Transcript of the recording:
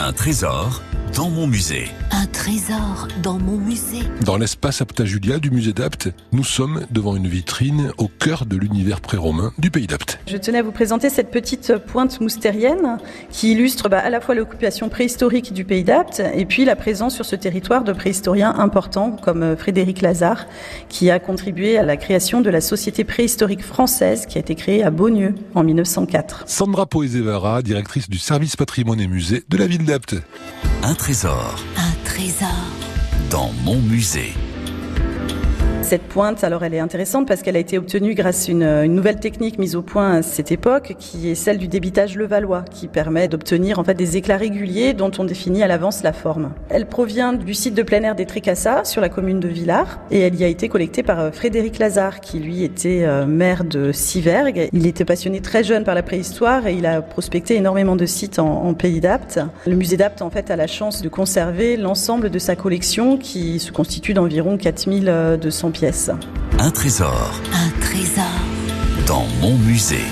Un trésor dans mon musée. Un trésor dans mon musée. Dans l'espace Apta Julia du musée d'Apt, nous sommes devant une vitrine au cœur de l'univers pré-romain du pays d'Apt. Je tenais à vous présenter cette petite pointe moustérienne qui illustre bah, à la fois l'occupation préhistorique du pays d'Apt et puis la présence sur ce territoire de préhistoriens importants comme euh, Frédéric Lazare qui a contribué à la création de la Société préhistorique française qui a été créée à Beaunieu en 1904. Sandra Poezevara, directrice du service patrimoine et musée de la ville d'Apt. Un trésor Un trésor dans mon musée. Cette pointe, alors elle est intéressante parce qu'elle a été obtenue grâce à une, une, nouvelle technique mise au point à cette époque, qui est celle du débitage levallois, qui permet d'obtenir en fait des éclats réguliers dont on définit à l'avance la forme. Elle provient du site de plein air des Tricassas sur la commune de Villars et elle y a été collectée par Frédéric Lazare, qui lui était maire de Sivergue. Il était passionné très jeune par la préhistoire et il a prospecté énormément de sites en, pays d'Apt. Le musée d'Apt en fait a la chance de conserver l'ensemble de sa collection qui se constitue d'environ 4200 pièces. Un trésor Un trésor dans mon musée.